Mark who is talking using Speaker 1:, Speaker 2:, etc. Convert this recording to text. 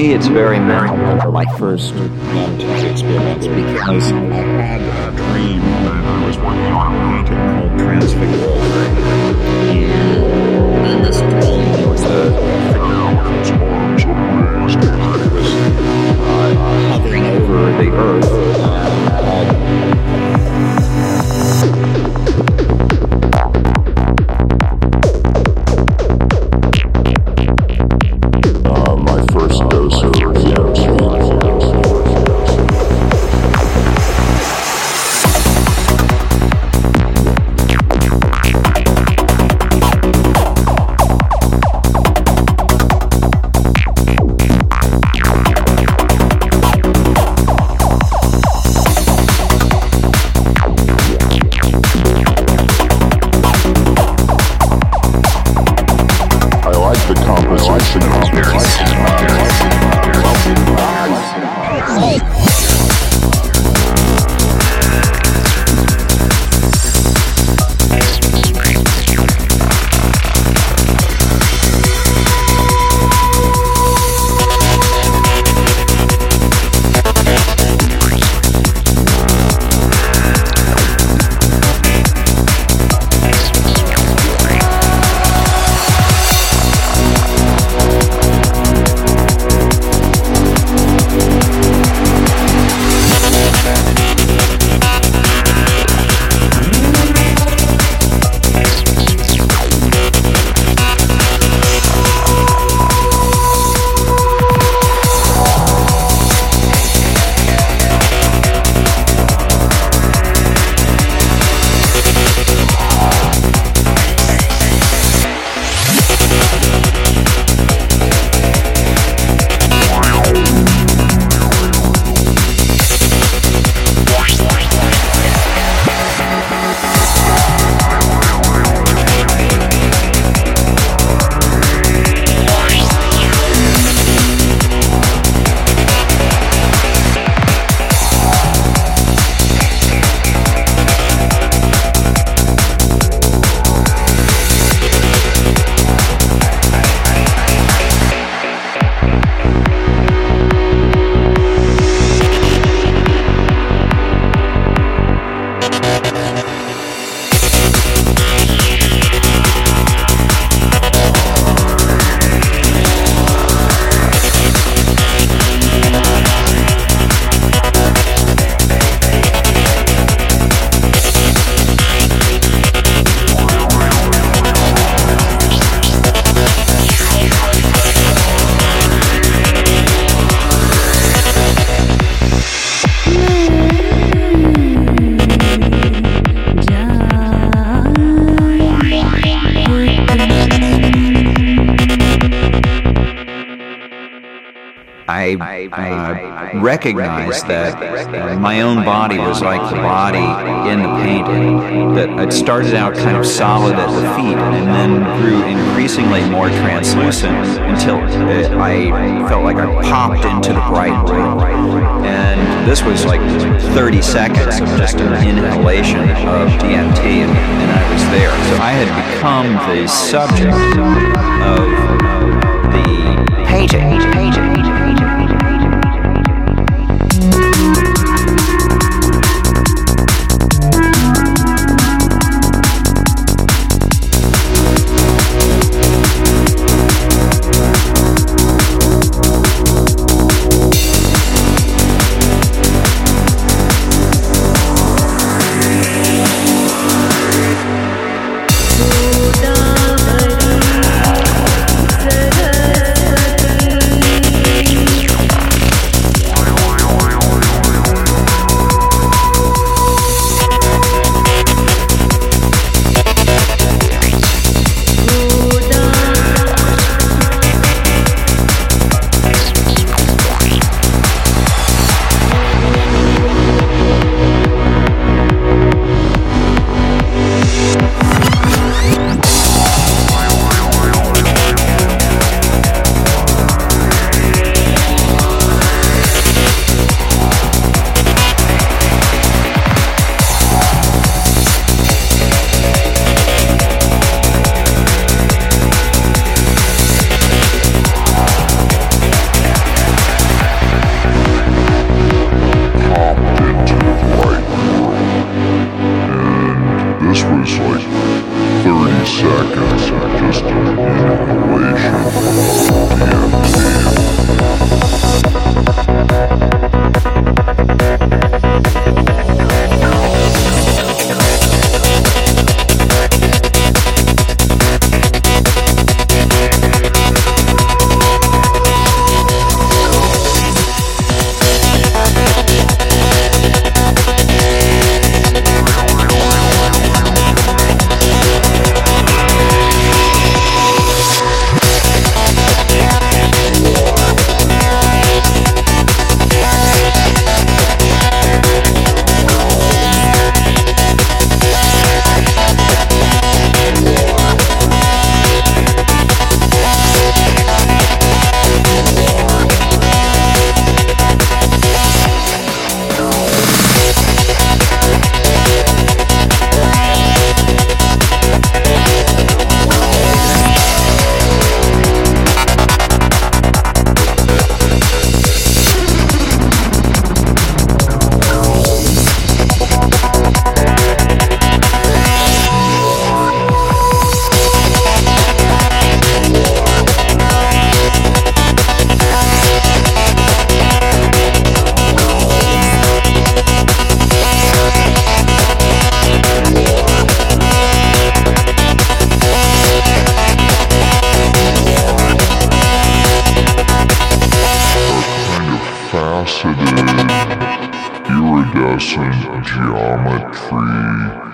Speaker 1: me, it's very memorable. My first
Speaker 2: non-tech experience because I had uh,
Speaker 1: recognized that uh, my own body was like the body in the painting. That it started out kind of solid at the feet and then grew increasingly more translucent until it, I felt like I popped into the bright room. And this was like 30 seconds of just an inhalation of DMT, and, and I was there. So I had become the subject of the painting. painting.
Speaker 3: Seconds of just of DMT. Faceted, iridescent geometry